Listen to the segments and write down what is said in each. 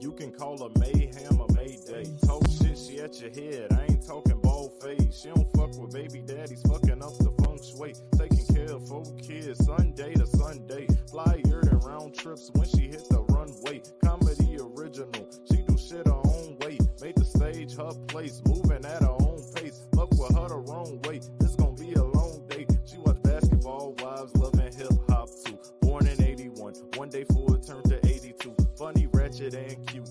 You can call her mayhem or mayday. Talk shit, she at your head. I ain't talking bald face. She don't fuck with baby daddies, fucking up the feng shui. Taking care of four kids, Sunday to Sunday. Flyer than round trips when she hit the runway. Comedy original, she do shit her own way. Made the stage her place, moving at her own pace. Fuck with her the wrong way. Ratchet, and cute.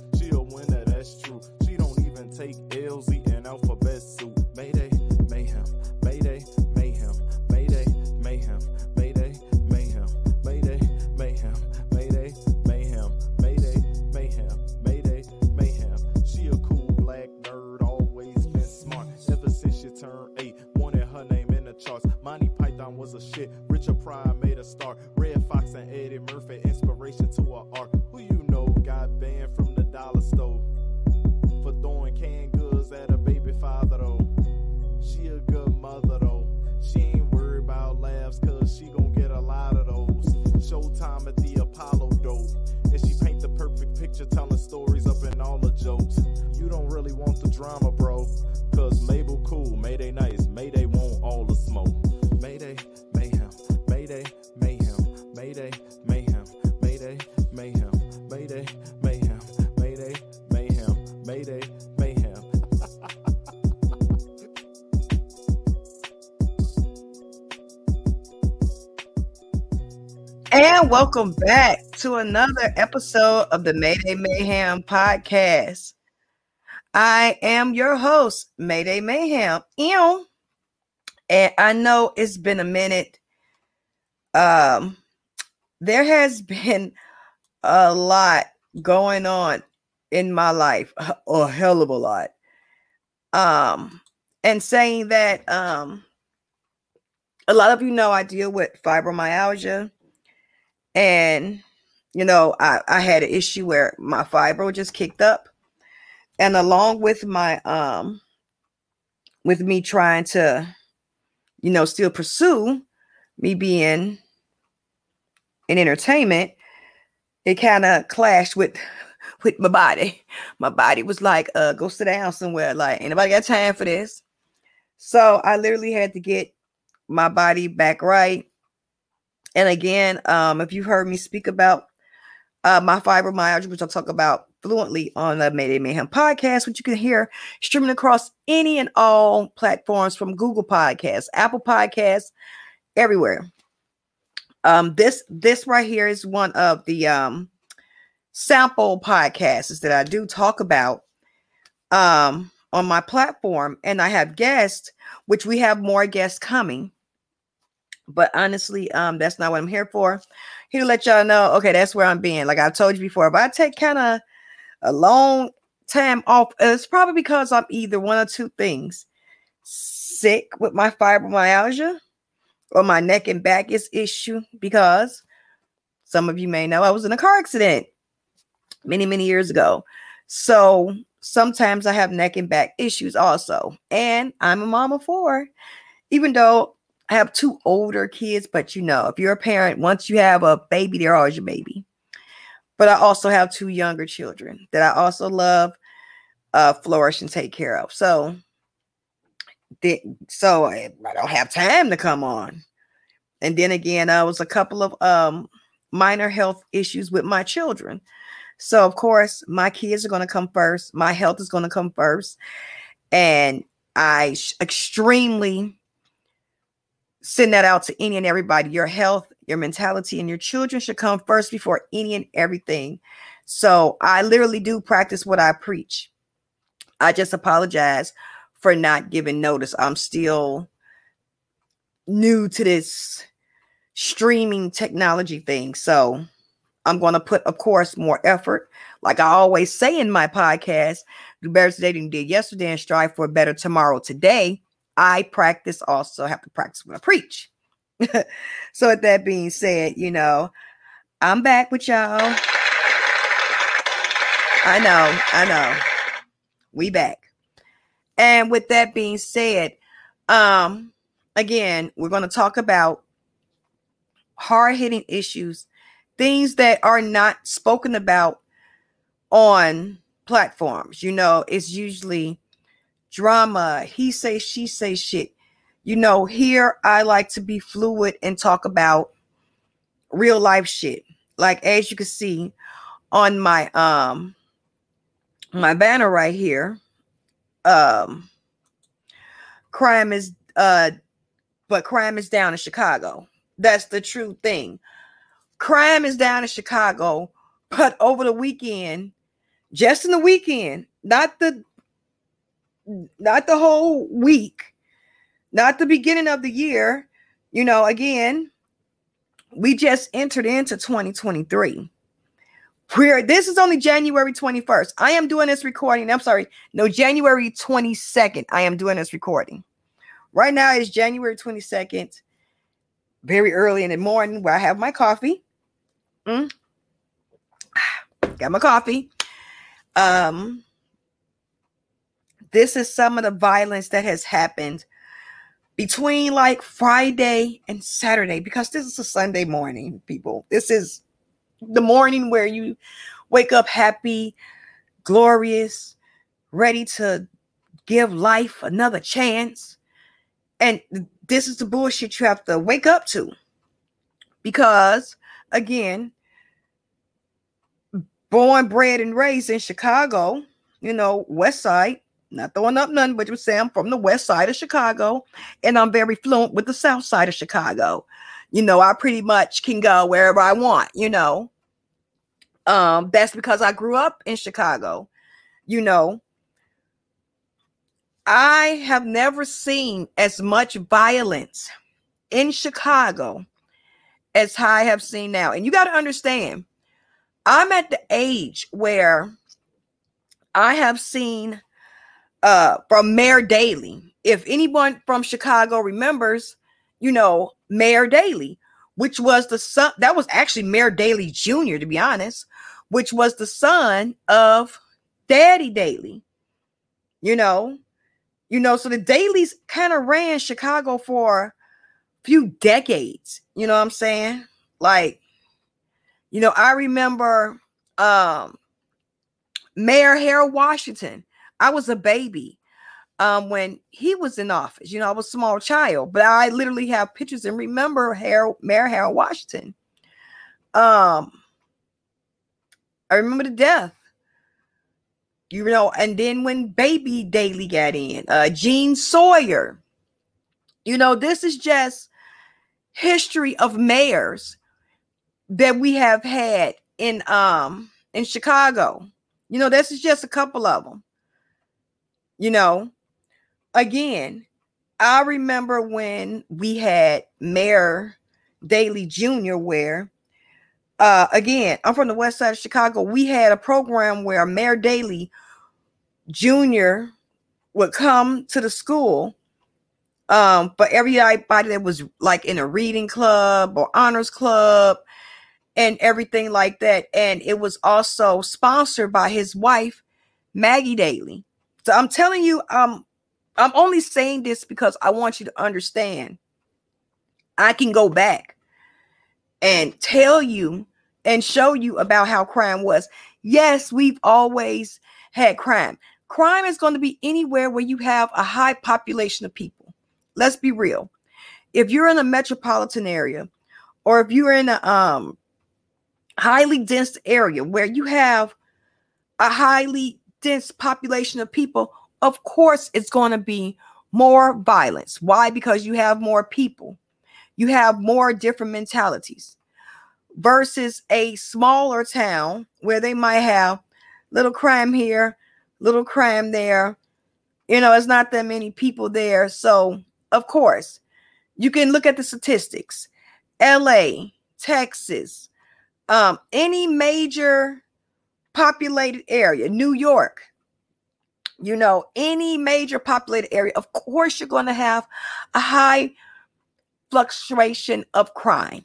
And welcome back to another episode of the Mayday Mayhem podcast. I am your host, Mayday Mayhem. Ew. And I know it's been a minute. Um, there has been a lot going on in my life, a- hell of a lot. Um, and saying that um a lot of you know I deal with fibromyalgia and you know I, I had an issue where my fibro just kicked up. And along with my um with me trying to you know still pursue me being in entertainment it kind of clashed with with my body. My body was like uh go sit down somewhere. Like anybody got time for this. So i literally had to get my body back right and again, um, if you've heard me speak about uh, my fibromyalgia, which I'll talk about fluently on the Mayday Mayhem podcast, which you can hear streaming across any and all platforms from Google Podcasts, Apple Podcasts, everywhere. Um, this this right here is one of the um, sample podcasts that I do talk about um, on my platform, and I have guests, which we have more guests coming but honestly um that's not what i'm here for. Here to let y'all know okay that's where i'm being like i told you before if i take kind of a long time off it's probably because i'm either one or two things. Sick with my fibromyalgia or my neck and back is issue because some of you may know i was in a car accident many many years ago. So sometimes i have neck and back issues also and i'm a mom of four even though I have two older kids, but you know, if you're a parent, once you have a baby, they're always your baby. But I also have two younger children that I also love, uh, flourish and take care of. So, the, so I, I don't have time to come on. And then again, I was a couple of um minor health issues with my children. So of course, my kids are going to come first. My health is going to come first, and I sh- extremely send that out to any and everybody. Your health, your mentality, and your children should come first before any and everything. So I literally do practice what I preach. I just apologize for not giving notice. I'm still new to this streaming technology thing. So I'm going to put, of course, more effort. Like I always say in my podcast, do better today than you did yesterday and strive for a better tomorrow today. I practice also have to practice when I preach. so with that being said, you know, I'm back with y'all. I know, I know. We back. And with that being said, um again, we're going to talk about hard-hitting issues, things that are not spoken about on platforms. You know, it's usually drama, he say, she say shit. You know, here I like to be fluid and talk about real life shit. Like as you can see on my um my banner right here, um crime is uh but crime is down in Chicago. That's the true thing. Crime is down in Chicago, but over the weekend, just in the weekend, not the not the whole week, not the beginning of the year. You know, again, we just entered into 2023. We're, this is only January 21st. I am doing this recording. I'm sorry, no, January 22nd. I am doing this recording. Right now is January 22nd, very early in the morning where I have my coffee. Mm. Got my coffee. Um, this is some of the violence that has happened between like Friday and Saturday because this is a Sunday morning, people. This is the morning where you wake up happy, glorious, ready to give life another chance. And this is the bullshit you have to wake up to. Because again, born, bred, and raised in Chicago, you know, West Side, not throwing up none, but you say I'm from the west side of Chicago, and I'm very fluent with the south side of Chicago. You know, I pretty much can go wherever I want, you know. Um, that's because I grew up in Chicago, you know. I have never seen as much violence in Chicago as I have seen now. And you got to understand, I'm at the age where I have seen uh, from Mayor Daley. If anyone from Chicago remembers, you know, Mayor Daley, which was the son, that was actually Mayor Daley Jr., to be honest, which was the son of Daddy Daley. You know, you know, so the Daleys kind of ran Chicago for a few decades. You know what I'm saying? Like, you know, I remember um Mayor Harold Washington I was a baby um, when he was in office. You know, I was a small child, but I literally have pictures and remember Harold, Mayor Harold Washington. Um, I remember the death. You know, and then when Baby Daley got in, uh, Jean Sawyer. You know, this is just history of mayors that we have had in um in Chicago. You know, this is just a couple of them. You know, again, I remember when we had Mayor Daley Jr., where, uh, again, I'm from the west side of Chicago. We had a program where Mayor Daley Jr. would come to the school um, for everybody that was like in a reading club or honors club and everything like that. And it was also sponsored by his wife, Maggie Daley. So I'm telling you, um, I'm only saying this because I want you to understand. I can go back and tell you and show you about how crime was. Yes, we've always had crime. Crime is going to be anywhere where you have a high population of people. Let's be real. If you're in a metropolitan area or if you're in a um, highly dense area where you have a highly dense population of people, of course it's going to be more violence. Why? Because you have more people, you have more different mentalities versus a smaller town where they might have little crime here, little crime there. You know, it's not that many people there. So, of course, you can look at the statistics. LA, Texas, um, any major populated area, New York, you know, any major populated area, of course, you're going to have a high fluctuation of crime.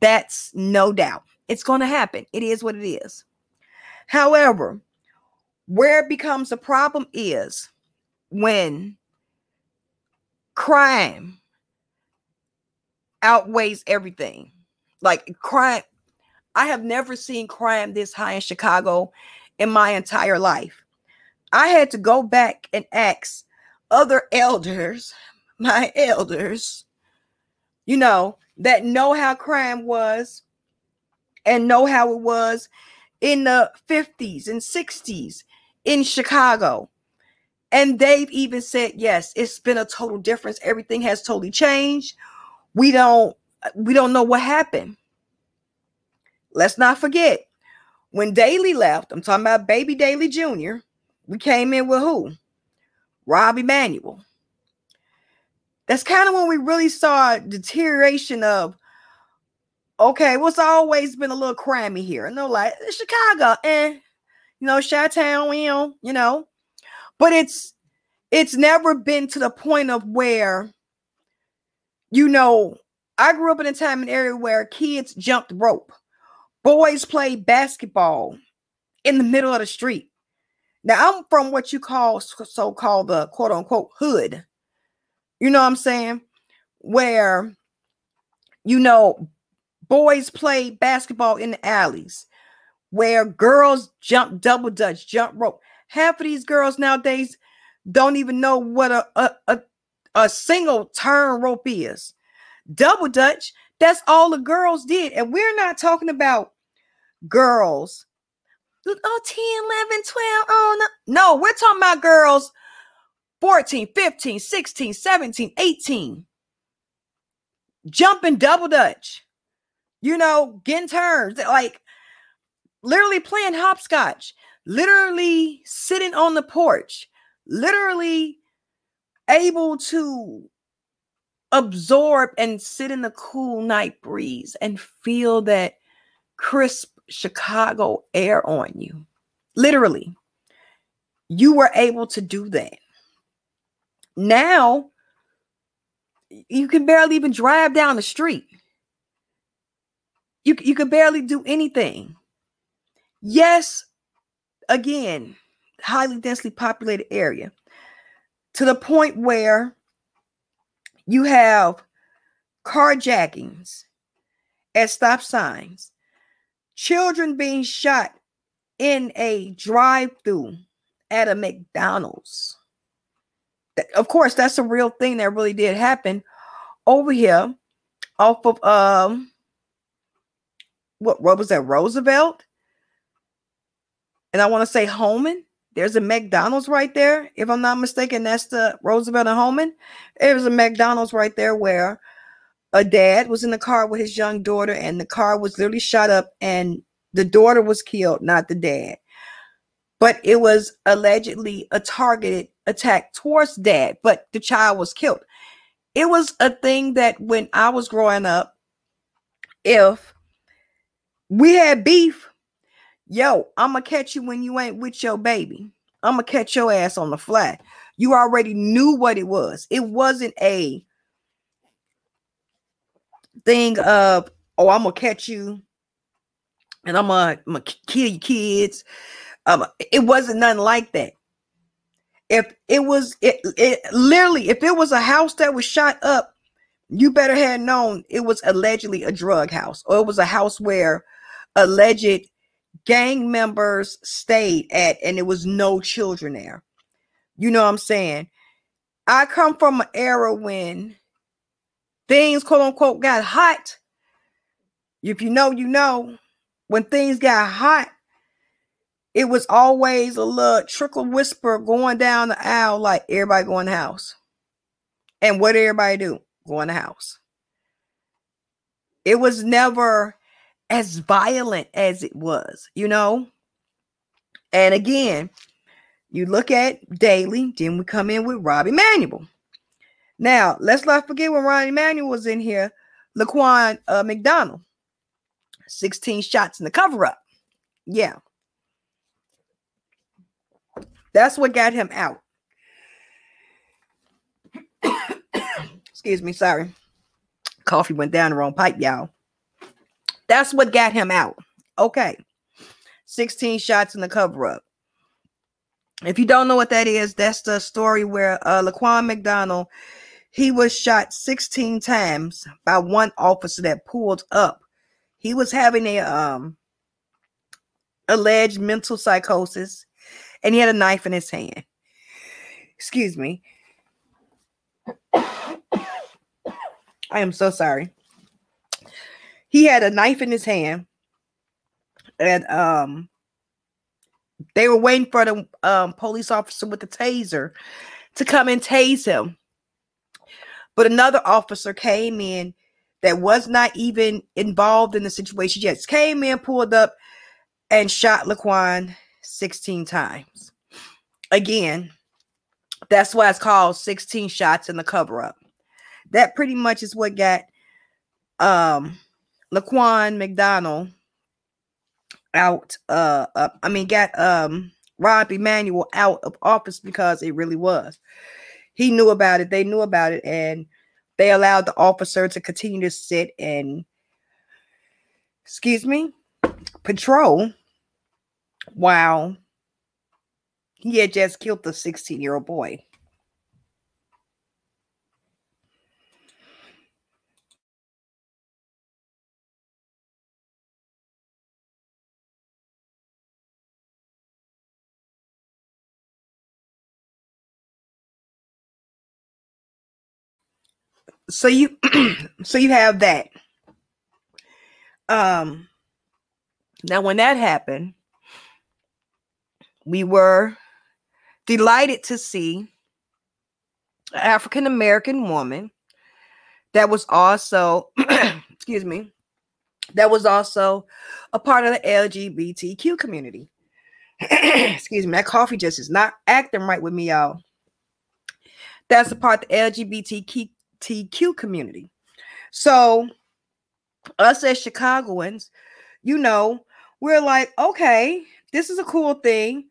That's no doubt. It's going to happen. It is what it is. However, where it becomes a problem is when crime outweighs everything. Like crime, I have never seen crime this high in Chicago in my entire life. I had to go back and ask other elders, my elders, you know, that know how crime was and know how it was in the 50s and 60s in Chicago. And they've even said, yes, it's been a total difference. Everything has totally changed. We don't we don't know what happened. Let's not forget when Daley left, I'm talking about baby Daley Jr. We came in with who? Rahm Emanuel. That's kind of when we really saw deterioration of okay, what's always been a little crammy here. No, like Chicago, eh, you know, Chi-Town, you know, you know, but it's it's never been to the point of where, you know, I grew up in a time and area where kids jumped rope, boys play basketball in the middle of the street. Now I'm from what you call so-called uh, the quote unquote hood. You know what I'm saying? Where you know boys play basketball in the alleys, where girls jump double dutch, jump rope. Half of these girls nowadays don't even know what a, a, a, a single turn rope is. Double dutch, that's all the girls did. And we're not talking about girls. Oh, 10, 11, 12. Oh, no. No, we're talking about girls 14, 15, 16, 17, 18. Jumping double dutch you know, getting turns, like literally playing hopscotch, literally sitting on the porch, literally able to absorb and sit in the cool night breeze and feel that crisp Chicago air on you. Literally, you were able to do that. Now, you can barely even drive down the street. You, you could barely do anything. Yes, again, highly densely populated area to the point where you have carjackings at stop signs, children being shot in a drive through at a McDonald's. Of course, that's a real thing that really did happen over here off of um what what was that Roosevelt? And I want to say Homan. There's a McDonald's right there. If I'm not mistaken, that's the Roosevelt and Homan. There's a McDonald's right there where a dad was in the car with his young daughter, and the car was literally shot up, and the daughter was killed, not the dad. But it was allegedly a targeted attack towards dad, but the child was killed. It was a thing that when I was growing up, if we had beef. Yo, I'm gonna catch you when you ain't with your baby. I'm gonna catch your ass on the flat. You already knew what it was. It wasn't a thing of, oh, I'm gonna catch you and I'm gonna, I'm gonna kill your kids. Um, it wasn't nothing like that. If it was, it, it literally, if it was a house that was shot up, you better had known it was allegedly a drug house or it was a house where alleged gang members stayed at, and there was no children there. You know what I'm saying? I come from an era when things, quote unquote, got hot. If you know, you know. When things got hot, it was always a little trickle whisper going down the aisle, like everybody going in the house. And what did everybody do? Go in the house. It was never as violent as it was, you know? And again, you look at Daley then we come in with Rahm Emanuel. Now, let's not forget when Rahm Emanuel was in here, Laquan uh, McDonald, 16 shots in the cover up. Yeah. That's what got him out. Excuse me, sorry. Coffee went down the wrong pipe, y'all. That's what got him out. Okay. 16 shots in the cover up. If you don't know what that is, that's the story where uh, Laquan McDonald he was shot 16 times by one officer that pulled up. He was having a um alleged mental psychosis, and he had a knife in his hand. Excuse me. I am so sorry. He had a knife in his hand, and um, they were waiting for the um, police officer with the taser to come and tase him. But another officer came in that was not even involved in the situation, just came in, pulled up, and shot Laquan 16 times. Again, that's why it's called 16 shots in the cover up. That pretty much is what got um Laquan McDonald out uh, uh I mean got um Rahm Emanuel out of office because it really was. He knew about it, they knew about it, and they allowed the officer to continue to sit and excuse me patrol while he had just killed the 16 year old boy. So you so you have that um now when that happened we were delighted to see an African American woman that was also, excuse me, that was also a part of the LGBTQ community. excuse me, that coffee just is not acting right with me, y'all. That's a part the LGBTQ community. So, us as Chicagoans, you know, we're like, okay, this is a cool thing.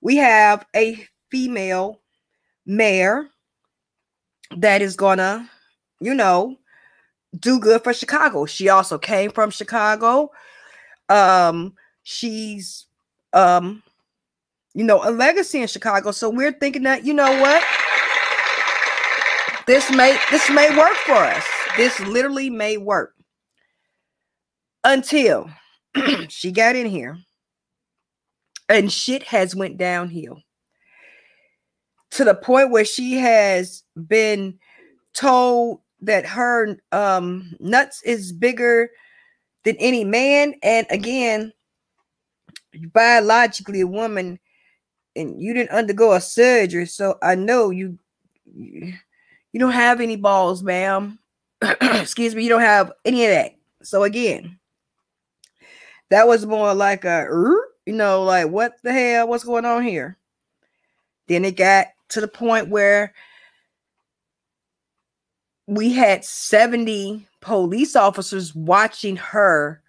We have a female mayor that is gonna, you know, do good for Chicago. She also came from Chicago. Um, she's um, you know, a legacy in Chicago. So we're thinking that, you know what? This may this may work for us. This literally may work. Until she got in here and shit has went downhill to the point where she has been told that her um, nuts is bigger than any man. And again, biologically a woman, and you didn't undergo a surgery, so I know you you don't have any balls, ma'am. Excuse me, you don't have any of that. So again, that was more like a you know, like what the hell, what's going on here? Then it got to the point where we had 70 police officers watching her,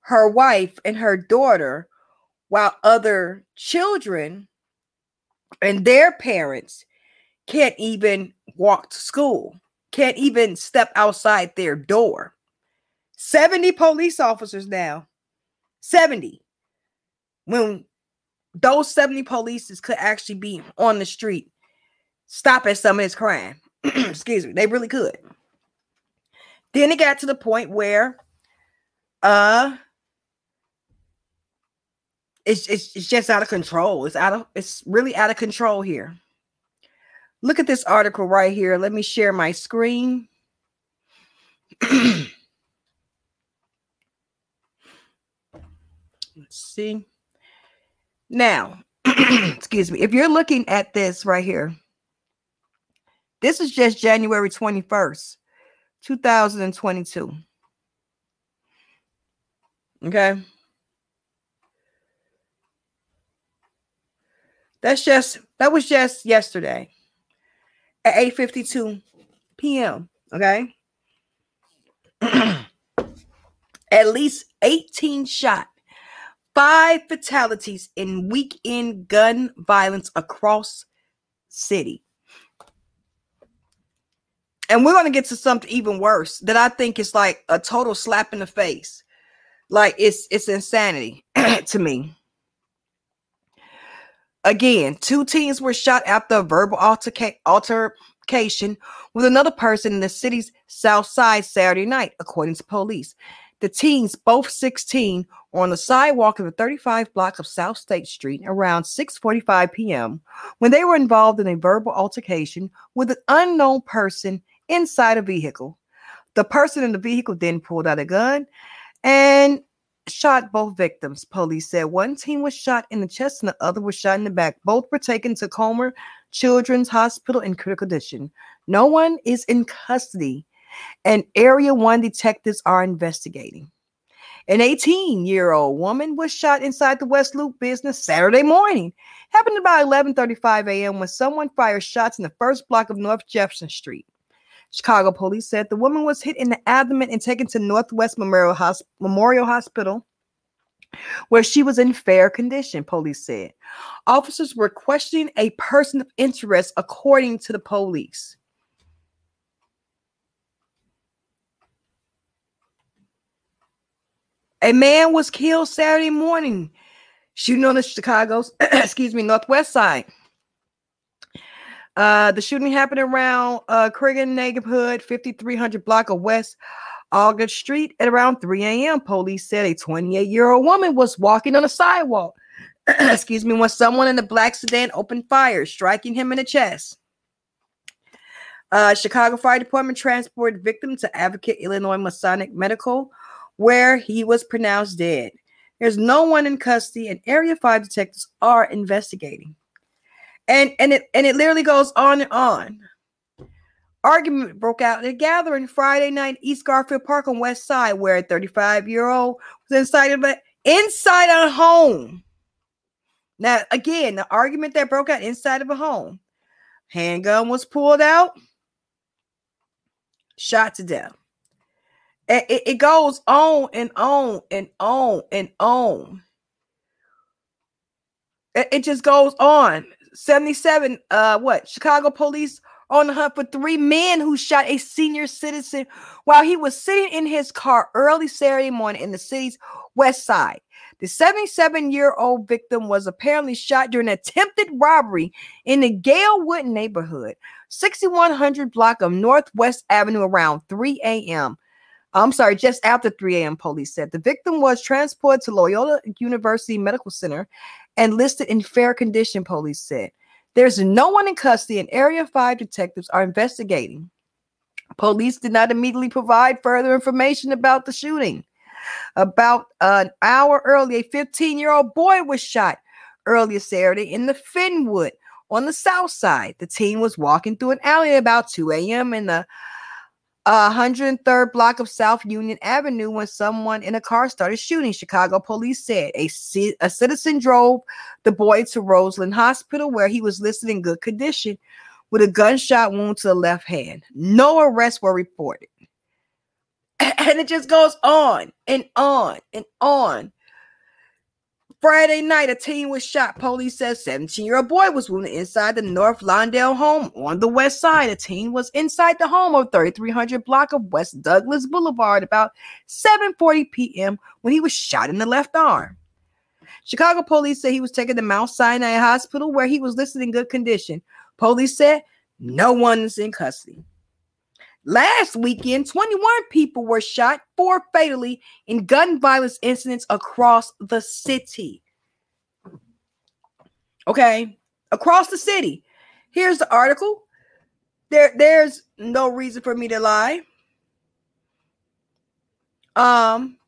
her wife, and her daughter, while other children and their parents can't even walk to school, can't even step outside their door. 70 police officers now. 70. When those 70 police could actually be on the street stopping some of this crime. Excuse me, they really could. Then it got to the point where uh it's, it's it's just out of control. It's out of it's really out of control here. Look at this article right here. Let me share my screen. Let's see. Now, excuse me. If you're looking at this right here, this is just January 21st, 2022. Okay. That's just that was just yesterday at 8:52 p.m. Okay. at least 18 shot, five fatalities in weekend gun violence across city. And we're going to get to something even worse that I think is like a total slap in the face. Like it's it's insanity to me. Again, two teens were shot after a verbal alterca- altercation with another person in the city's south side Saturday night, according to police. The teens, both 16, were on the sidewalk of the 35 block of South State Street around 6:45 p.m. when they were involved in a verbal altercation with an unknown person inside a vehicle. The person in the vehicle then pulled out a gun and shot both victims. Police said one teen was shot in the chest and the other was shot in the back. Both were taken to Comer Children's Hospital in critical condition. No one is in custody, and Area 1 detectives are investigating. An 18 year old woman was shot inside the West Loop business Saturday morning. Happened about 11:35 a.m. when someone fired shots in the first block of North Jefferson Street. Chicago police said the woman was hit in the abdomen and taken to Northwest Memorial, Memorial Hospital, where she was in fair condition, police said. Officers were questioning a person of interest, according to the police. A man was killed Saturday morning shooting on the Chicago's, excuse me, Northwest side. Uh, the shooting happened around uh Cragin neighborhood, 5300 block of West August Street at around 3 a.m. Police said a 28 year old woman was walking on a sidewalk. Excuse me, when someone in the black sedan opened fire, striking him in the chest. Uh, Chicago Fire Department transported victim to Advocate Illinois Masonic Medical, where he was pronounced dead. There's no one in custody, and Area 5 detectives are investigating and and it and it literally goes on and on. Argument broke out at a gathering Friday night East Garfield Park on West Side, where a 35 year old was inside of a inside a home. Now, again, the argument that broke out inside of a home, handgun was pulled out, shot to death. It, it, it goes on and on and on and on. It, it just goes on. 77 uh what chicago police on the hunt for three men who shot a senior citizen while he was sitting in his car early saturday morning in the city's west side the 77 year old victim was apparently shot during an attempted robbery in the galewood neighborhood 6100 block of northwest avenue around 3 a.m I'm sorry, just after 3 a.m., police said. The victim was transported to Loyola University Medical Center and listed in fair condition, police said. There's no one in custody, and Area 5 detectives are investigating. Police did not immediately provide further information about the shooting. About an hour earlier, a 15 year old boy was shot earlier Saturday in the Fernwood on the south side. The teen was walking through an alley about 2 a.m. in the uh, 103rd block of South Union Avenue when someone in a car started shooting. Chicago police said a, a citizen drove the boy to Roseland Hospital where he was listed in good condition with a gunshot wound to the left hand. No arrests were reported. And it just goes on and on and on. Friday night, a teen was shot. Police says 17 year old boy was wounded inside the North Lawndale home on the west side. A teen was inside the home of 3300 block of West Douglas Boulevard about 7:40 p.m. when he was shot in the left arm. Chicago police say he was taken to Mount Sinai Hospital where he was listed in good condition. Police said no one is in custody. Last weekend, 21 people were shot, four fatally, in gun violence incidents across the city. Okay, across the city. Here's the article. There, there's no reason for me to lie. Um,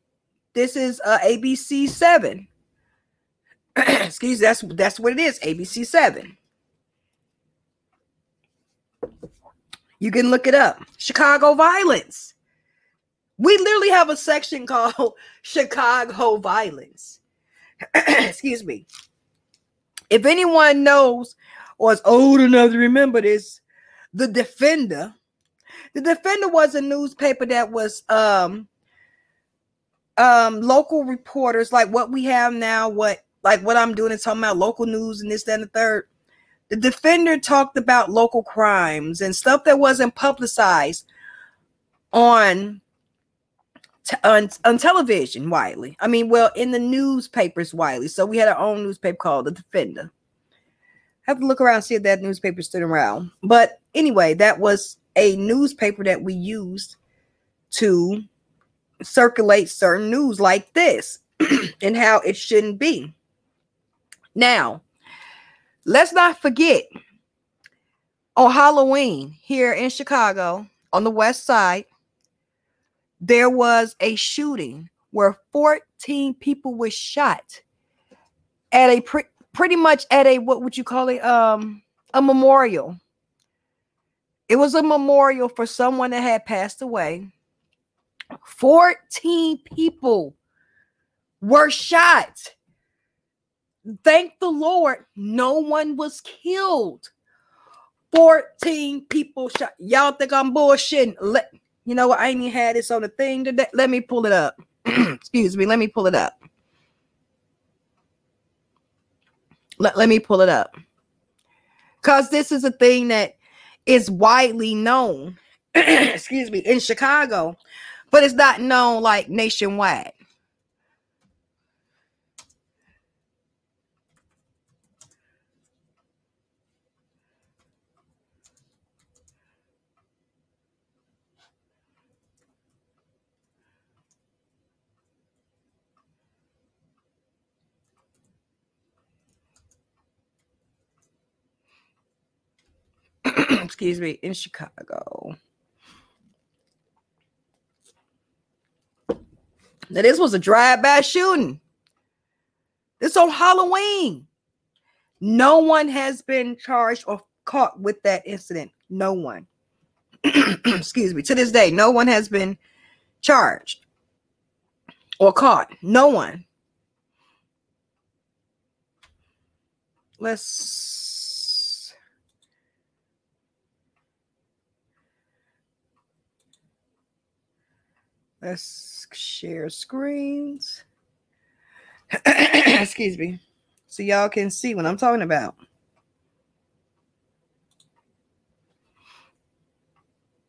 this is uh, ABC seven. Excuse, that's that's what it is. ABC seven. You can look it up. Chicago violence. We literally have a section called Chicago violence. Excuse me. If anyone knows or is old enough to remember this, the Defender. The Defender was a newspaper that was um um local reporters like what we have now, what like what I'm doing is talking about local news and this, that, and the third the defender talked about local crimes and stuff that wasn't publicized on t- on, on television widely. I mean, well, in the newspapers widely. So we had our own newspaper called The Defender. I have to look around see if that newspaper stood around. But anyway, that was a newspaper that we used to circulate certain news like this and how it shouldn't be. Now, let's not forget on Halloween here in Chicago on the west side, there was a shooting where 14 people were shot at a pre- pretty much at a what would you call it? Um a memorial. It was a memorial for someone that had passed away. 14 people were shot thank the lord no one was killed. 14 people shot. Y'all think i'm bullshitting? Let you know what? I ain't even had this on the thing today. Let me pull it up. Excuse me. Let me pull it up. Let, let me pull it up. Because this is a thing that is widely known excuse me in chicago but it's not known like nationwide excuse me, in Chicago. Now, this was a drive-by shooting. This on Halloween. No one has been charged or caught with that incident. No one. excuse me. To this day, no one has been charged or caught. No one. Let's Let's share screens. Excuse me. So y'all can see what I'm talking about.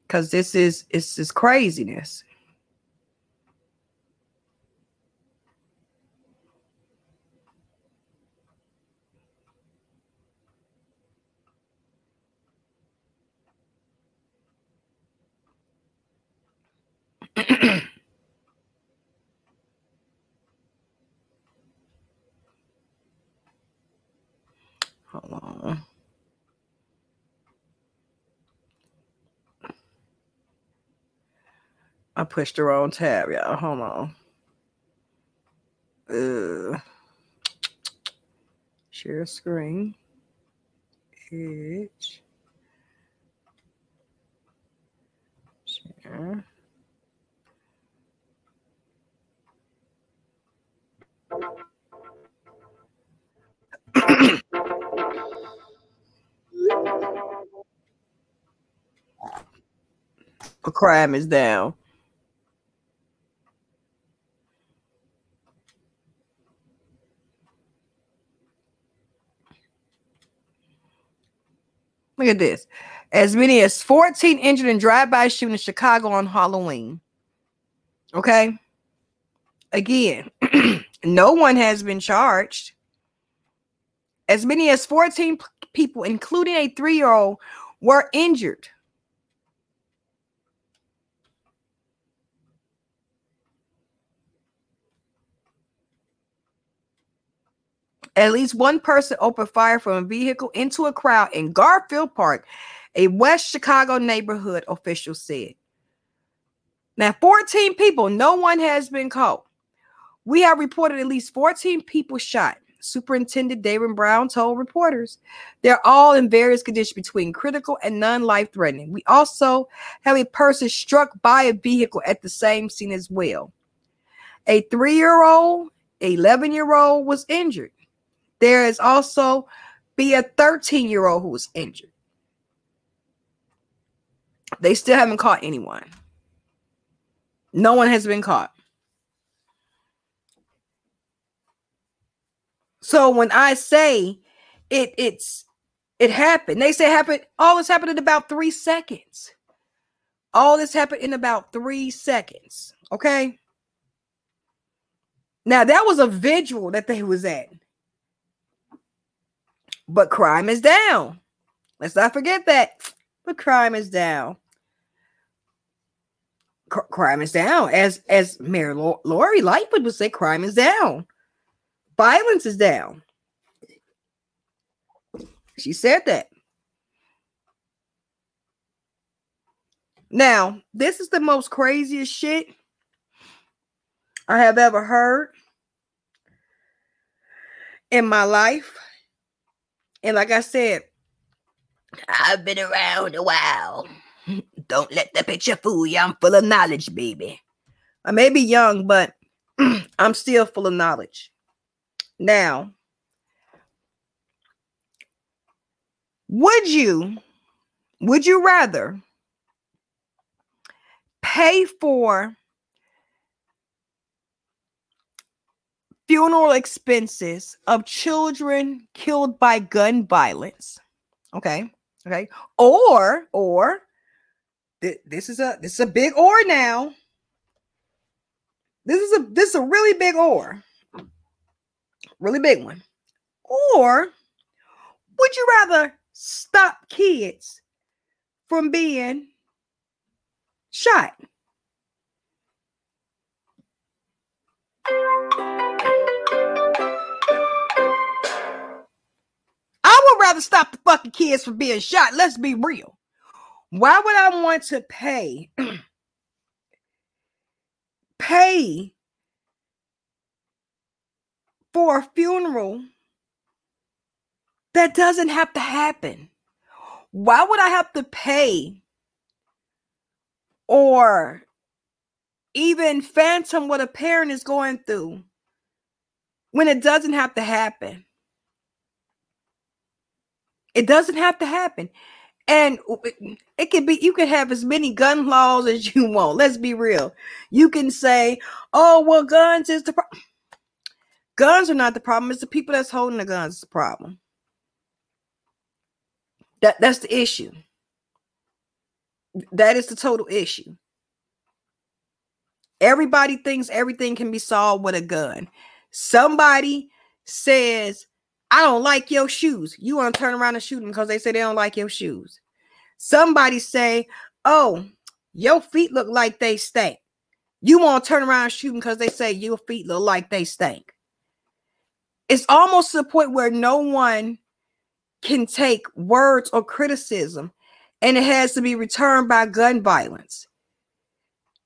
Cause this is this craziness. Hold on. I pushed the wrong tab, y'all. Hold on. Uh, share screen. Edge. Share. A crime is down. Look at this. As many as 14 injured in drive-by shooting in Chicago on Halloween. Okay. Again, no one has been charged. As many as 14 p- people, including a three-year-old, were injured. At least one person opened fire from a vehicle into a crowd in Garfield Park, a West Chicago neighborhood, officials said. Now, 14 people, no one has been caught. We have reported at least 14 people shot. Superintendent David Brown told reporters they're all in various conditions between critical and non life threatening. We also have a person struck by a vehicle at the same scene as well. A three year old, 11 year old was injured. There is also be a 13 year old who was injured. They still haven't caught anyone. No one has been caught. So when I say it, it's it happened. They say happened. All this happened in about three seconds. All this happened in about three seconds. Okay. Now that was a vigil that they was at. But crime is down. Let's not forget that. But crime is down. crime is down. As as Mayor Lori Lightfoot would say, crime is down. Violence is down. She said that. Now, this is the most craziest shit I have ever heard in my life. And like I said, I've been around a while. Don't let the picture fool you. I'm full of knowledge, baby. I may be young, but I'm still full of knowledge. Now, would you would you rather pay for funeral expenses of children killed by gun violence? Okay. Okay. Or or th- this is a this is a big or now. This is a this is a really big or. Really big one. Or would you rather stop kids from being shot? I would rather stop the fucking kids from being shot. Let's be real. Why would I want to pay pay for a funeral that doesn't have to happen? Why would I have to pay or even phantom what a parent is going through when it doesn't have to happen? It doesn't have to happen. And it can be, you can have as many gun laws as you want. Let's be real. You can say, oh, well, guns is the problem. Guns are not the problem. It's the people that's holding the guns is the problem. That, that's the issue. That is the total issue. Everybody thinks everything can be solved with a gun. Somebody says, I don't like your shoes. You want to turn around and shoot them because they say they don't like your shoes. Somebody say, Oh, your feet look like they stink. You want to turn around and shoot them because they say your feet look like they stink. It's almost to the point where no one can take words or criticism and it has to be returned by gun violence.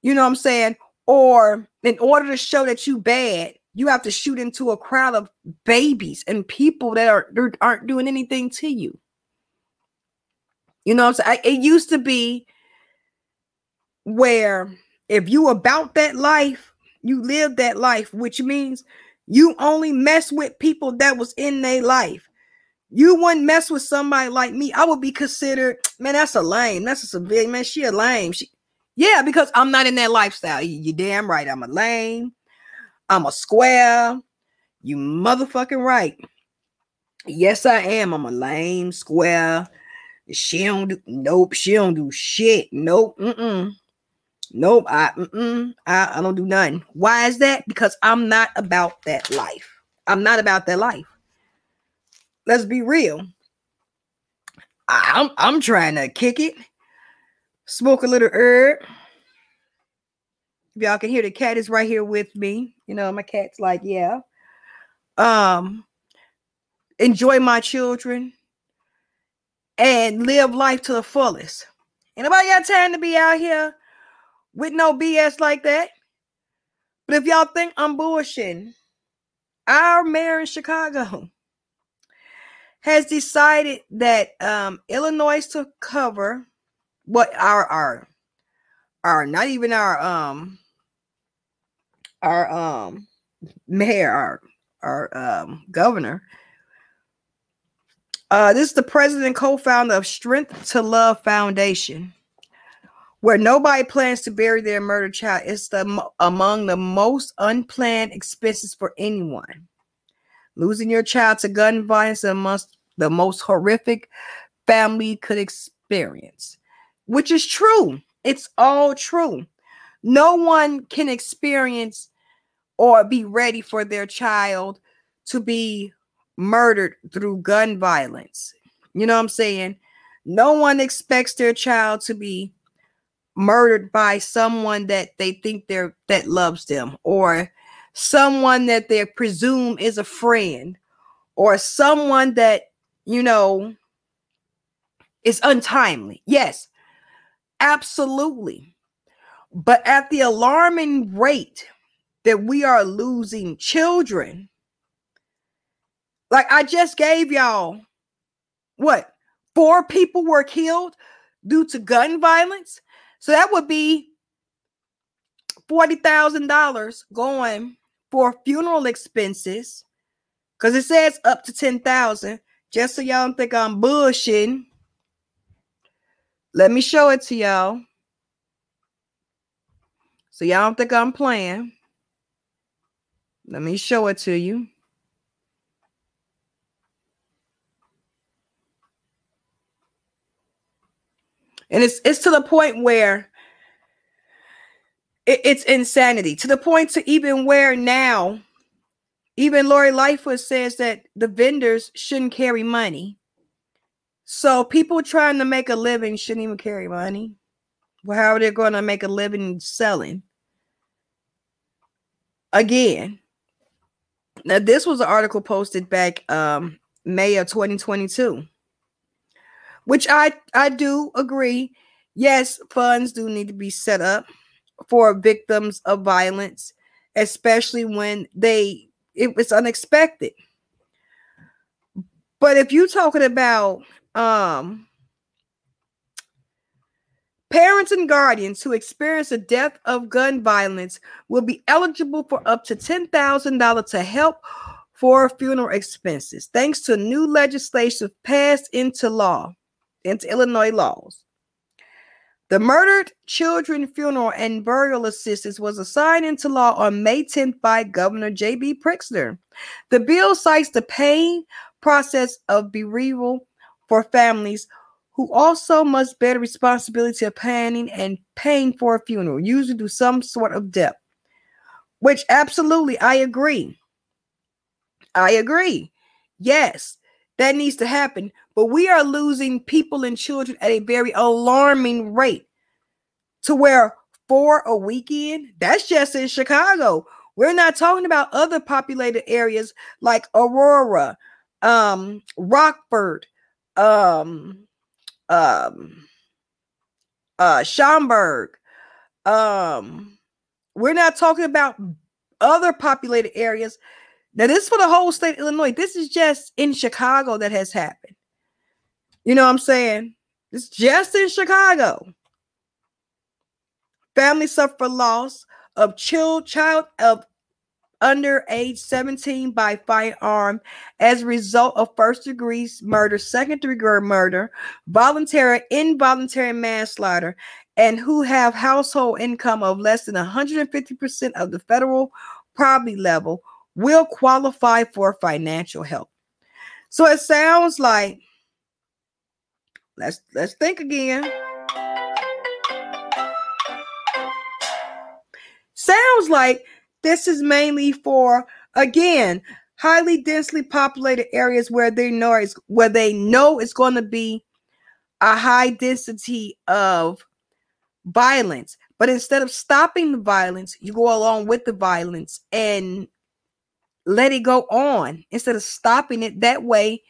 You know what I'm saying? Or in order to show that you bad, you have to shoot into a crowd of babies and people that are aren't doing anything to you. You know I'm saying? It used to be where if you about that life, you live that life, which means you only mess with people that was in their life. You wouldn't mess with somebody like me. I would be considered, man, that's a lame. That's a civilian, man. She a lame. She, yeah, because I'm not in that lifestyle. You, you damn right. I'm a lame. I'm a square. You motherfucking right. Yes, I am. I'm a lame square. She don't do nope. She don't do shit. Nope. Mm-mm. Nope. I. I, I don't do nothing. Why is that? Because I'm not about that life. I'm not about that life. Let's be real. I'm I'm trying to kick it, smoke a little herb If y'all can hear the cat is right here with me. You know, my cat's like, yeah. Um, enjoy my children and live life to the fullest. Anybody got time to be out here with no BS like that? But if y'all think I'm bullshitting, our mayor in Chicago has decided that um, Illinois to cover what our our our not even our um our um mayor, our our um governor. Uh, this is the president co-founder of Strength to Love Foundation, where nobody plans to bury their murdered child. It's the among the most unplanned expenses for anyone. Losing your child to gun violence amongst the most horrific family could experience, which is true. It's all true. No one can experience or be ready for their child to be murdered through gun violence. You know what I'm saying? No one expects their child to be murdered by someone that they think they're that loves them or someone that they presume is a friend or someone that you know is untimely. Yes absolutely. But at the alarming rate that we are losing children like i just gave y'all what four people were killed due to gun violence so that would be $40,000 going for funeral expenses because it says up to 10,000 just so y'all don't think I'm bullshitting. Let me show it to y'all. So y'all don't think I'm playing. Let me show it to you. And it's it's to the point where it, it's insanity. To the point to even where now, even Lori Lightfoot says that the vendors shouldn't carry money. So people trying to make a living shouldn't even carry money. Well, how are they going to make a living selling? Again. Now, this was an article posted back um May of 2022 which I I do agree. Yes, funds do need to be set up for victims of violence, especially when they it was unexpected. But if you're talking about um Parents and guardians who experience a death of gun violence will be eligible for up to $10,000 to help for funeral expenses, thanks to new legislation passed into law into Illinois laws. The Murdered Children Funeral and Burial Assistance was assigned into law on May 10th by Governor J.B. Pritzker. The bill cites the pain process of bereavement for families who also must bear the responsibility of planning and paying for a funeral, usually through some sort of debt. Which absolutely I agree. I agree. Yes, that needs to happen. But we are losing people and children at a very alarming rate to where for a weekend, that's just in Chicago. We're not talking about other populated areas like Aurora, um, Rockford, um, um, uh, Schaumburg. Um, we're not talking about other populated areas now, this is for the whole state of Illinois. This is just in Chicago that has happened. You know what I'm saying? It's just in Chicago. Family suffer loss of child child of under age 17 by firearm as a result of first degree murder, second degree murder, voluntary, involuntary manslaughter, and who have household income of less than 150% of the federal poverty level will qualify for financial help. So it sounds like let's let's think again. Sounds like this is mainly for again highly densely populated areas where they know is where they know it's going to be a high density of violence but instead of stopping the violence you go along with the violence and let it go on instead of stopping it. That way,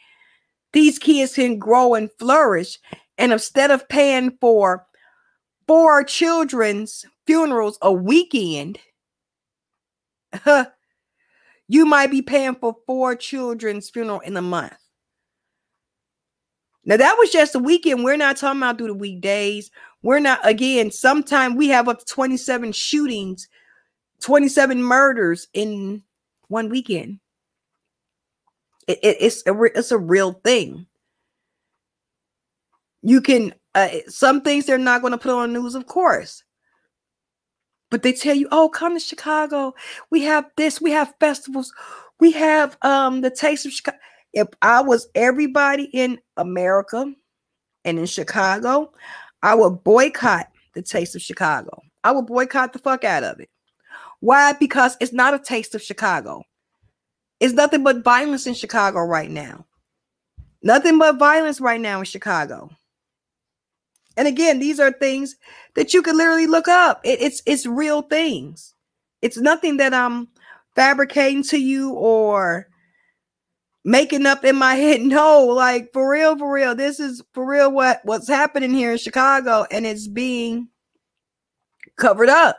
these kids can grow and flourish. And instead of paying for four children's funerals a weekend, you might be paying for four children's funeral in a month. Now that was just a weekend. We're not talking about through the weekdays. We're not again. Sometimes we have up to 27 shootings, 27 murders in one weekend. It, it, it's a it's a real thing. You can uh, some things they're not going to put on news, of course, but they tell you, "Oh, come to Chicago. We have this. We have festivals. We have um the taste of Chicago." If I was everybody in America and in Chicago, I would boycott the taste of Chicago. I would boycott the fuck out of it. Why? Because it's not a taste of Chicago. It's nothing but violence in Chicago right now. Nothing but violence right now in Chicago. And again, these are things that you can literally look up. It, it's it's real things. It's nothing that I'm fabricating to you or making up in my head. No, like for real, for real. This is for real what what's happening here in Chicago, and it's being covered up.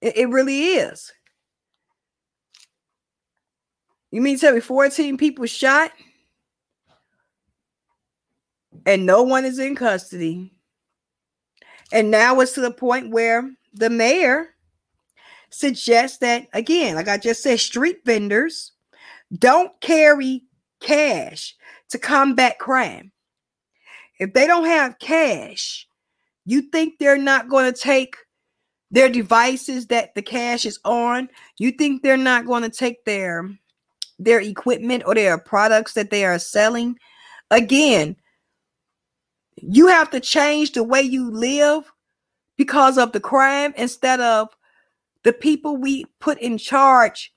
It, it really is. You mean tell me 14 people shot and no one is in custody? And now it's to the point where the mayor suggests that, again, like I just said, street vendors don't carry cash to combat crime. If they don't have cash, you think they're not going to take their devices that the cash is on? You think they're not going to take their their equipment or their products that they are selling? Again, you have to change the way you live because of the crime instead of the people we put in charge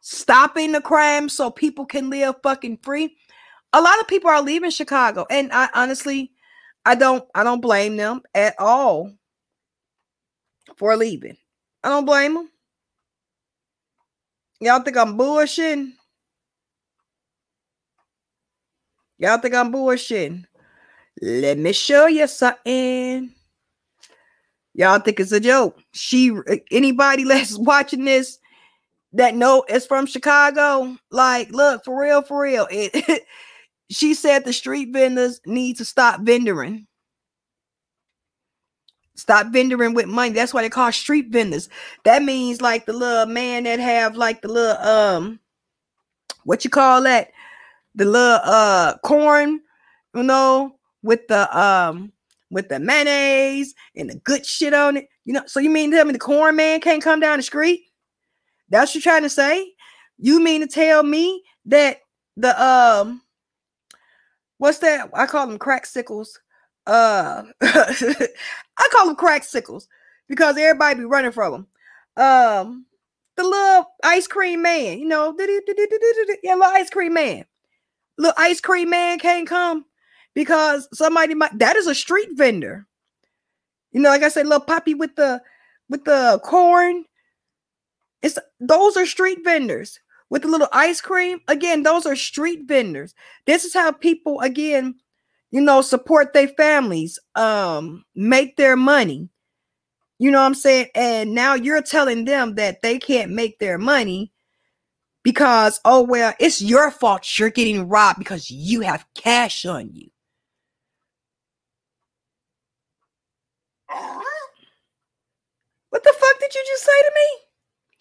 stopping the crime so people can live fucking free. A lot of people are leaving Chicago and I honestly I don't I don't blame them at all for leaving. I don't blame them. Y'all think I'm bullshitting? Y'all think I'm bullshitting? Let me show you something. Y'all think it's a joke. She anybody that's watching this that know it's from Chicago, like, look, for real, for real. It, she said the street vendors need to stop vendoring. Stop vendoring with money. That's why they call street vendors. That means like the little man that have like the little um what you call that? The little uh corn, you know, with the um with the mayonnaise and the good shit on it. You know, so you mean to tell me the corn man can't come down the street? That's what you're trying to say? You mean to tell me that the um what's that? I call them crack sickles. Uh I call them crack sickles because everybody be running from them. Um the little ice cream man, you know, yeah, little ice cream man. Little ice cream man can't come because somebody might that is a street vendor. You know, like I said, little poppy with the with the corn. It's those are street vendors with the little ice cream. Again, those are street vendors. This is how people again, you know, support their families, um, make their money. You know what I'm saying? And now you're telling them that they can't make their money because, oh, well, it's your fault you're getting robbed because you have cash on you. What the fuck did you just say to me?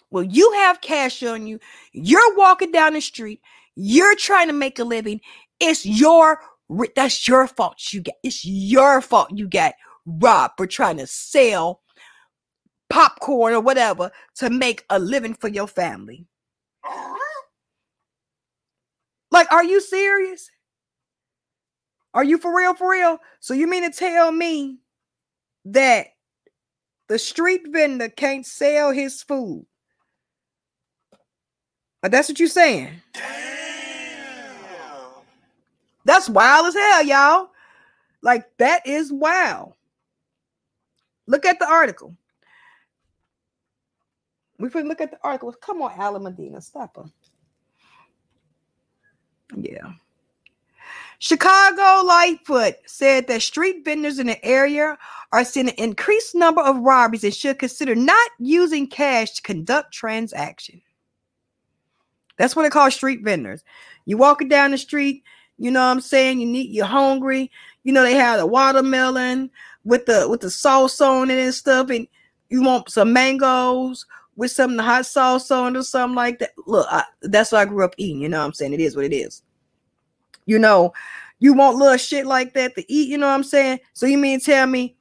Well, you have cash on you. You're walking down the street. You're trying to make a living. It's your that's your fault. You get it's your fault you got robbed for trying to sell popcorn or whatever to make a living for your family. Like, are you serious? Are you for real? For real? So you mean to tell me that the street vendor can't sell his food. That's what you're saying. Damn. That's wild as hell, y'all. Like that is wow. Look at the article. We can look at the articles. Come on, Alan Medina, stop her. Yeah. Chicago Lightfoot said that street vendors in the area are seeing an increased number of robberies and should consider not using cash to conduct transaction. That's what they call street vendors. You walking down the street, you know what I'm saying? You need you're hungry. You know, they have the watermelon with the with the sauce on it and stuff, and you want some mangoes with some hot sauce on or something like that. Look, I, that's what I grew up eating. You know what I'm saying? It is what it is you know, you want little shit like that to eat, you know what I'm saying? So you mean tell me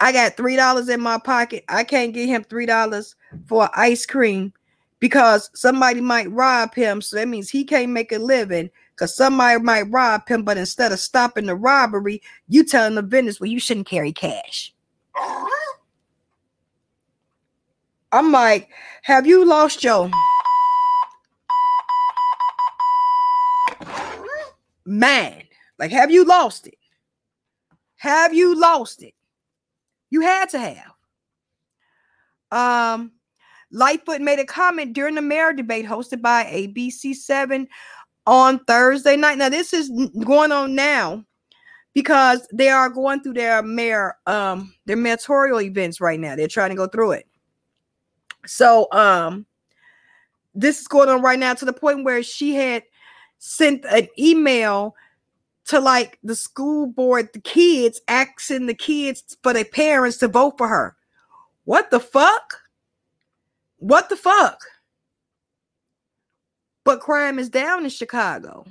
I got three dollars in my pocket, I can't get him three dollars for ice cream because somebody might rob him. So that means he can't make a living because somebody might rob him, but instead of stopping the robbery, you telling the vendors, well, you shouldn't carry cash. I'm like, have you lost your man. Like, have you lost it? Have you lost it? You had to have. Um, Lightfoot made a comment during the mayor debate hosted by ABC7 on Thursday night. Now, this is going on now because they are going through their mayor um their mayoral events right now. They're trying to go through it. So um this is going on right now to the point where she had sent an email to like the school board, the kids, asking the kids for their parents to vote for her. What the fuck? What the fuck? But crime is down in Chicago.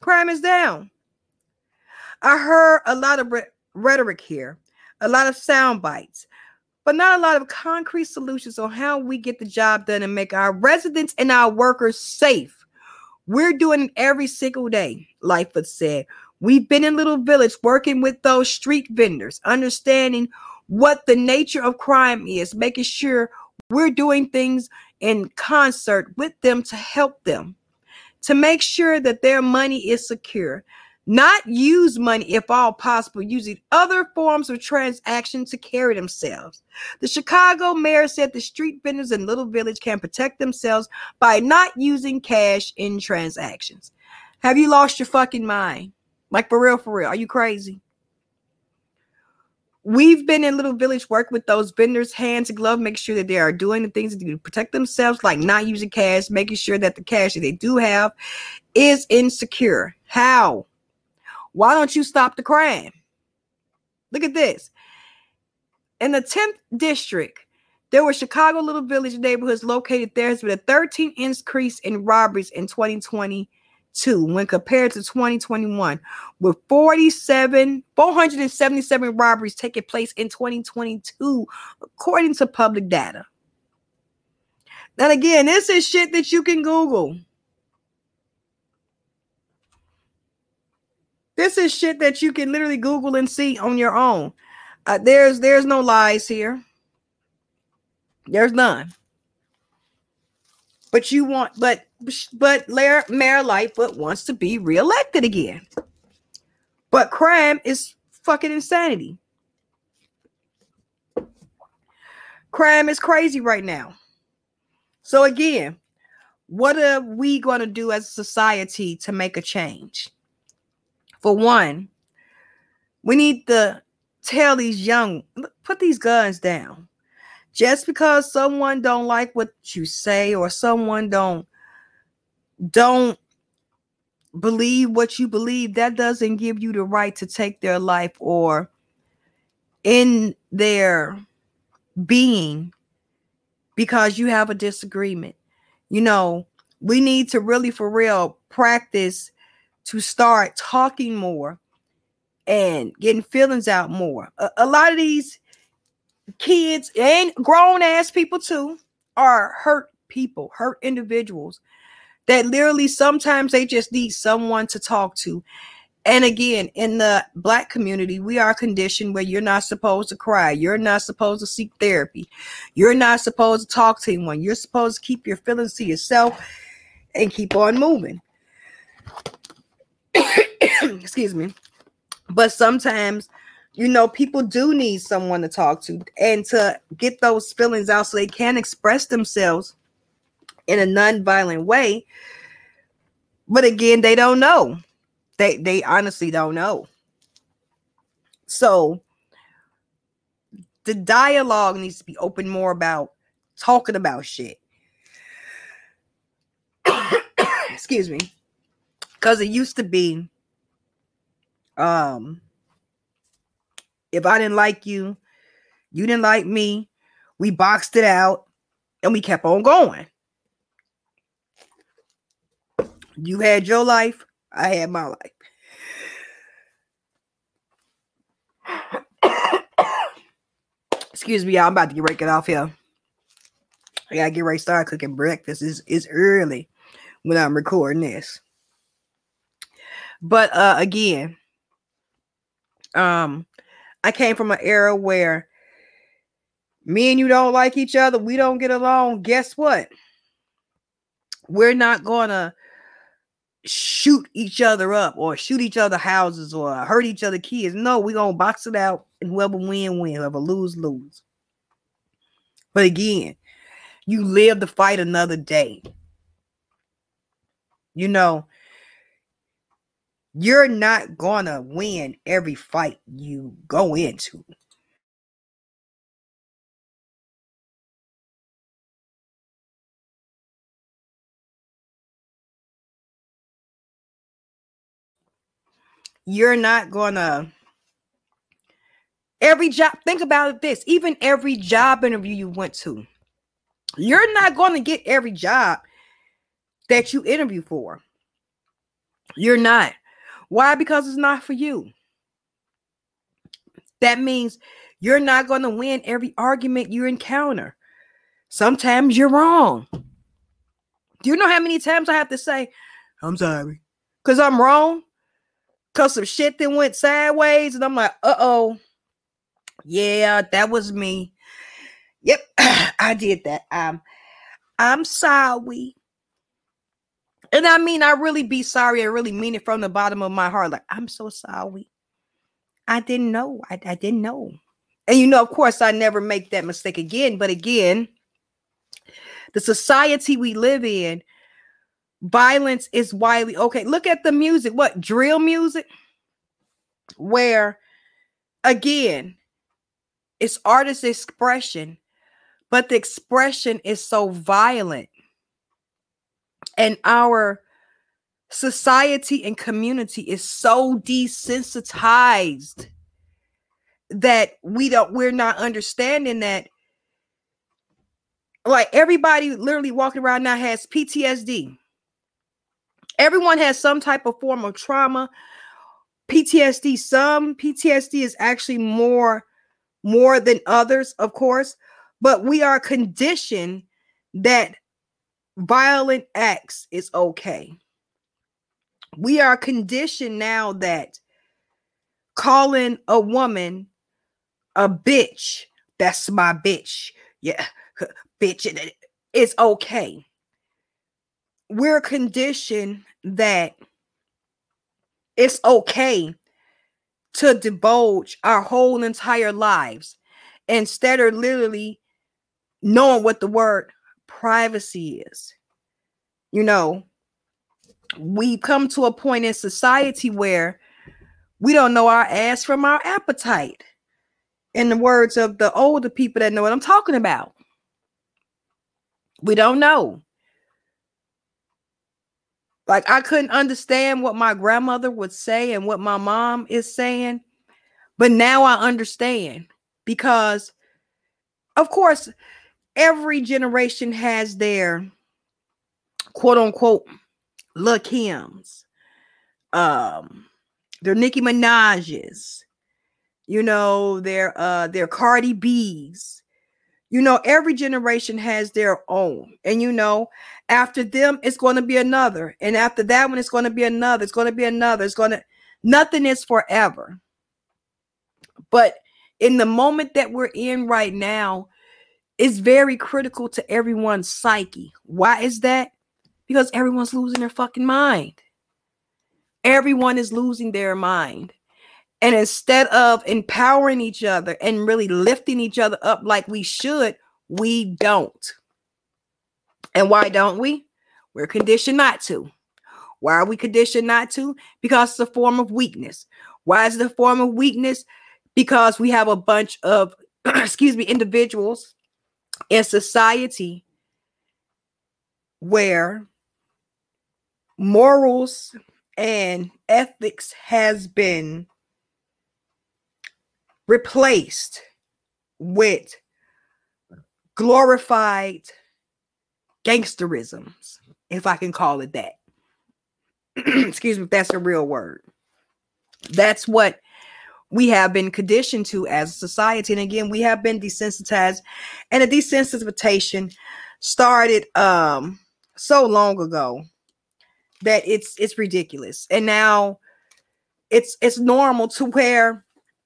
Crime is down. I heard a lot of re- rhetoric here, a lot of sound bites, but not a lot of concrete solutions on how we get the job done and make our residents and our workers safe. We're doing it every single day, Lightfoot said. We've been in Little Village working with those street vendors, understanding what the nature of crime is, making sure we're doing things in concert with them to help them, to make sure that their money is secure, not use money if all possible, using other forms of transaction to carry themselves. The Chicago mayor said the street vendors in Little Village can protect themselves by not using cash in transactions. Have you lost your fucking mind? Like for real, for real. Are you crazy? We've been in Little Village work with those vendors hand to glove, make sure that they are doing the things to protect themselves, like not using cash, making sure that the cash that they do have is insecure. How? Why don't you stop the crime? Look at this. In the 10th district, there were Chicago Little Village neighborhoods located there has been a 13 increase in robberies in 2022 when compared to 2021, with 47 477 robberies taking place in 2022, according to public data. Then again, this is shit that you can Google. This is shit that you can literally Google and see on your own. Uh, there's there's no lies here. There's none. But you want, but but Mayor, Mayor Lightfoot wants to be reelected again. But crime is fucking insanity. Crime is crazy right now. So again, what are we going to do as a society to make a change? For one, we need to tell these young put these guns down. Just because someone don't like what you say or someone don't don't believe what you believe, that doesn't give you the right to take their life or in their being because you have a disagreement. You know, we need to really for real practice to start talking more and getting feelings out more. A, a lot of these kids and grown ass people too are hurt people, hurt individuals that literally sometimes they just need someone to talk to. And again, in the black community, we are conditioned where you're not supposed to cry. You're not supposed to seek therapy. You're not supposed to talk to anyone. You're supposed to keep your feelings to yourself and keep on moving. excuse me. But sometimes you know people do need someone to talk to and to get those feelings out so they can express themselves in a non-violent way. But again they don't know. They they honestly don't know. So the dialogue needs to be open more about talking about shit. Excuse me because it used to be um if I didn't like you, you didn't like me, we boxed it out and we kept on going. You had your life, I had my life. Excuse me. I'm about to get ready off here. I gotta get ready start cooking breakfast. It's, it's early when I'm recording this. But uh again, um, I came from an era where me and you don't like each other, we don't get along. Guess what? We're not gonna shoot each other up or shoot each other houses or hurt each other kids. No, we're gonna box it out and whoever win, win, whoever lose, lose. But again, you live to fight another day. You know, you're not gonna win every fight you go into. You're not gonna every job think about this even every job interview you went to you're not going to get every job that you interview for you're not why because it's not for you that means you're not going to win every argument you encounter sometimes you're wrong do you know how many times i have to say i'm sorry because i'm wrong because some shit that went sideways and i'm like uh-oh yeah, that was me. Yep, I did that. Um, I'm sorry. And I mean, I really be sorry. I really mean it from the bottom of my heart. Like, I'm so sorry. I didn't know. I, I didn't know. And you know, of course, I never make that mistake again. But again, the society we live in, violence is widely okay. Look at the music. What drill music? Where again, it's artist expression, but the expression is so violent. And our society and community is so desensitized that we don't we're not understanding that like everybody literally walking around now has PTSD. Everyone has some type of form of trauma. PTSD, some PTSD is actually more more than others, of course, but we are conditioned that violent acts is okay. We are conditioned now that calling a woman a bitch, that's my bitch. Yeah, bitch, it's okay. We're conditioned that it's okay to divulge our whole entire lives instead of literally knowing what the word privacy is. You know, we come to a point in society where we don't know our ass from our appetite. In the words of the older people that know what I'm talking about, we don't know. Like I couldn't understand what my grandmother would say and what my mom is saying, but now I understand because of course every generation has their quote unquote Lil Kims, um, their Nicki Minaj's, you know, their uh their Cardi B's, you know, every generation has their own. And you know, after them, it's going to be another. And after that one, it's going to be another. It's going to be another. It's going to, nothing is forever. But in the moment that we're in right now, it's very critical to everyone's psyche. Why is that? Because everyone's losing their fucking mind. Everyone is losing their mind. And instead of empowering each other and really lifting each other up like we should, we don't. And why don't we? We're conditioned not to. Why are we conditioned not to? Because it's a form of weakness. Why is it a form of weakness? Because we have a bunch of, excuse me, individuals in society where morals and ethics has been replaced with glorified gangsterisms, if I can call it that. Excuse me, if that's a real word. That's what we have been conditioned to as a society. And again, we have been desensitized, and the desensitization started um so long ago that it's it's ridiculous. And now it's it's normal to where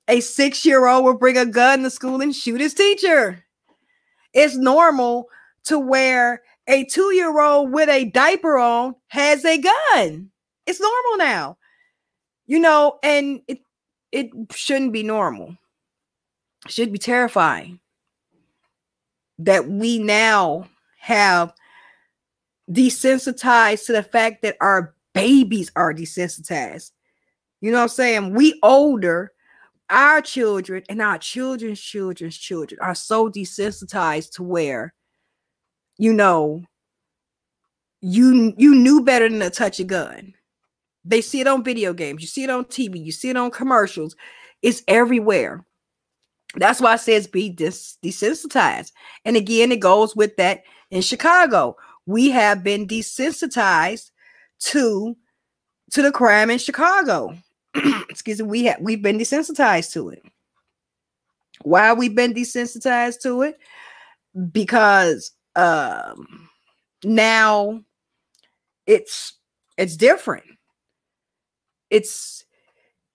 a six year old will bring a gun to school and shoot his teacher. It's normal to where a two year old with a diaper on has a gun. it's normal now. You know, and it it shouldn't be normal. It should be terrifying that we now have desensitized to the fact that our babies are desensitized. You know what I'm saying? We older, our children and our children's children's children are so desensitized to where, you know, you you knew better than to touch a gun. They see it on video games, you see it on TV, you see it on commercials. It's everywhere. That's why I says be dis- desensitized. And again, it goes with that in Chicago. We have been desensitized to to the crime in Chicago. Excuse me, we have we've been desensitized to it. Why we've been desensitized to it? Because um now it's it's different. It's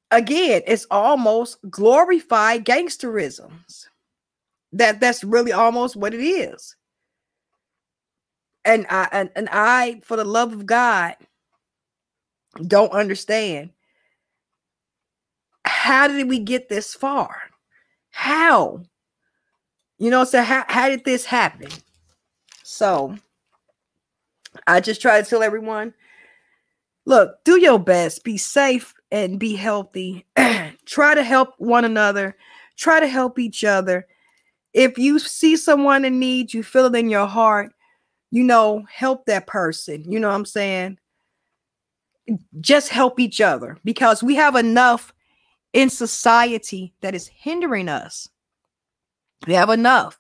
again, it's almost glorified gangsterisms. That that's really almost what it is. And I and, and I, for the love of God, don't understand. How did we get this far? How? You know, so how, how did this happen? So I just try to tell everyone look, do your best, be safe and be healthy. try to help one another, try to help each other. If you see someone in need, you feel it in your heart, you know, help that person. You know what I'm saying? Just help each other because we have enough in society that is hindering us. We have enough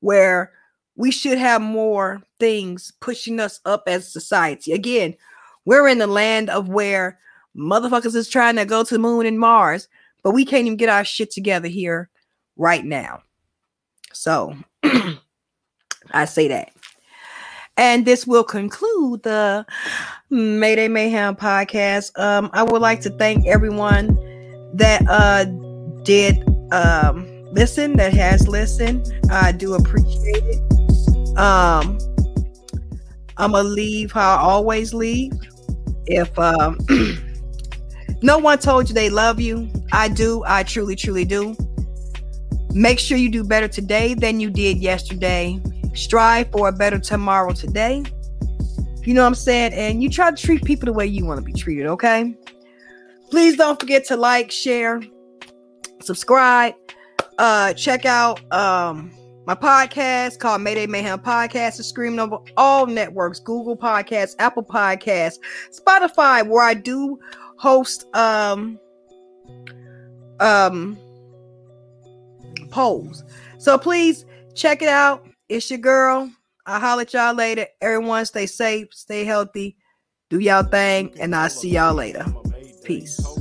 where we should have more things pushing us up as society. Again, we're in the land of where motherfuckers is trying to go to the moon and Mars, but we can't even get our shit together here right now. So I say that. And this will conclude the Mayday Mayhem podcast. Um, I would like to thank everyone that uh did um listen, that has listened. I do appreciate it. Um I'm gonna leave how I always leave. If um no one told you they love you, I do, I truly, truly do. Make sure you do better today than you did yesterday. Strive for a better tomorrow today. You know what I'm saying? And you try to treat people the way you want to be treated, okay? Please don't forget to like, share, subscribe, uh, check out um my podcast called Mayday Mayhem Podcast is streaming over all networks, Google Podcasts, Apple Podcasts, Spotify, where I do host um um polls. So please check it out. It's your girl. I'll holler at y'all later. Everyone stay safe, stay healthy, do y'all thing, and I'll see y'all later. Peace.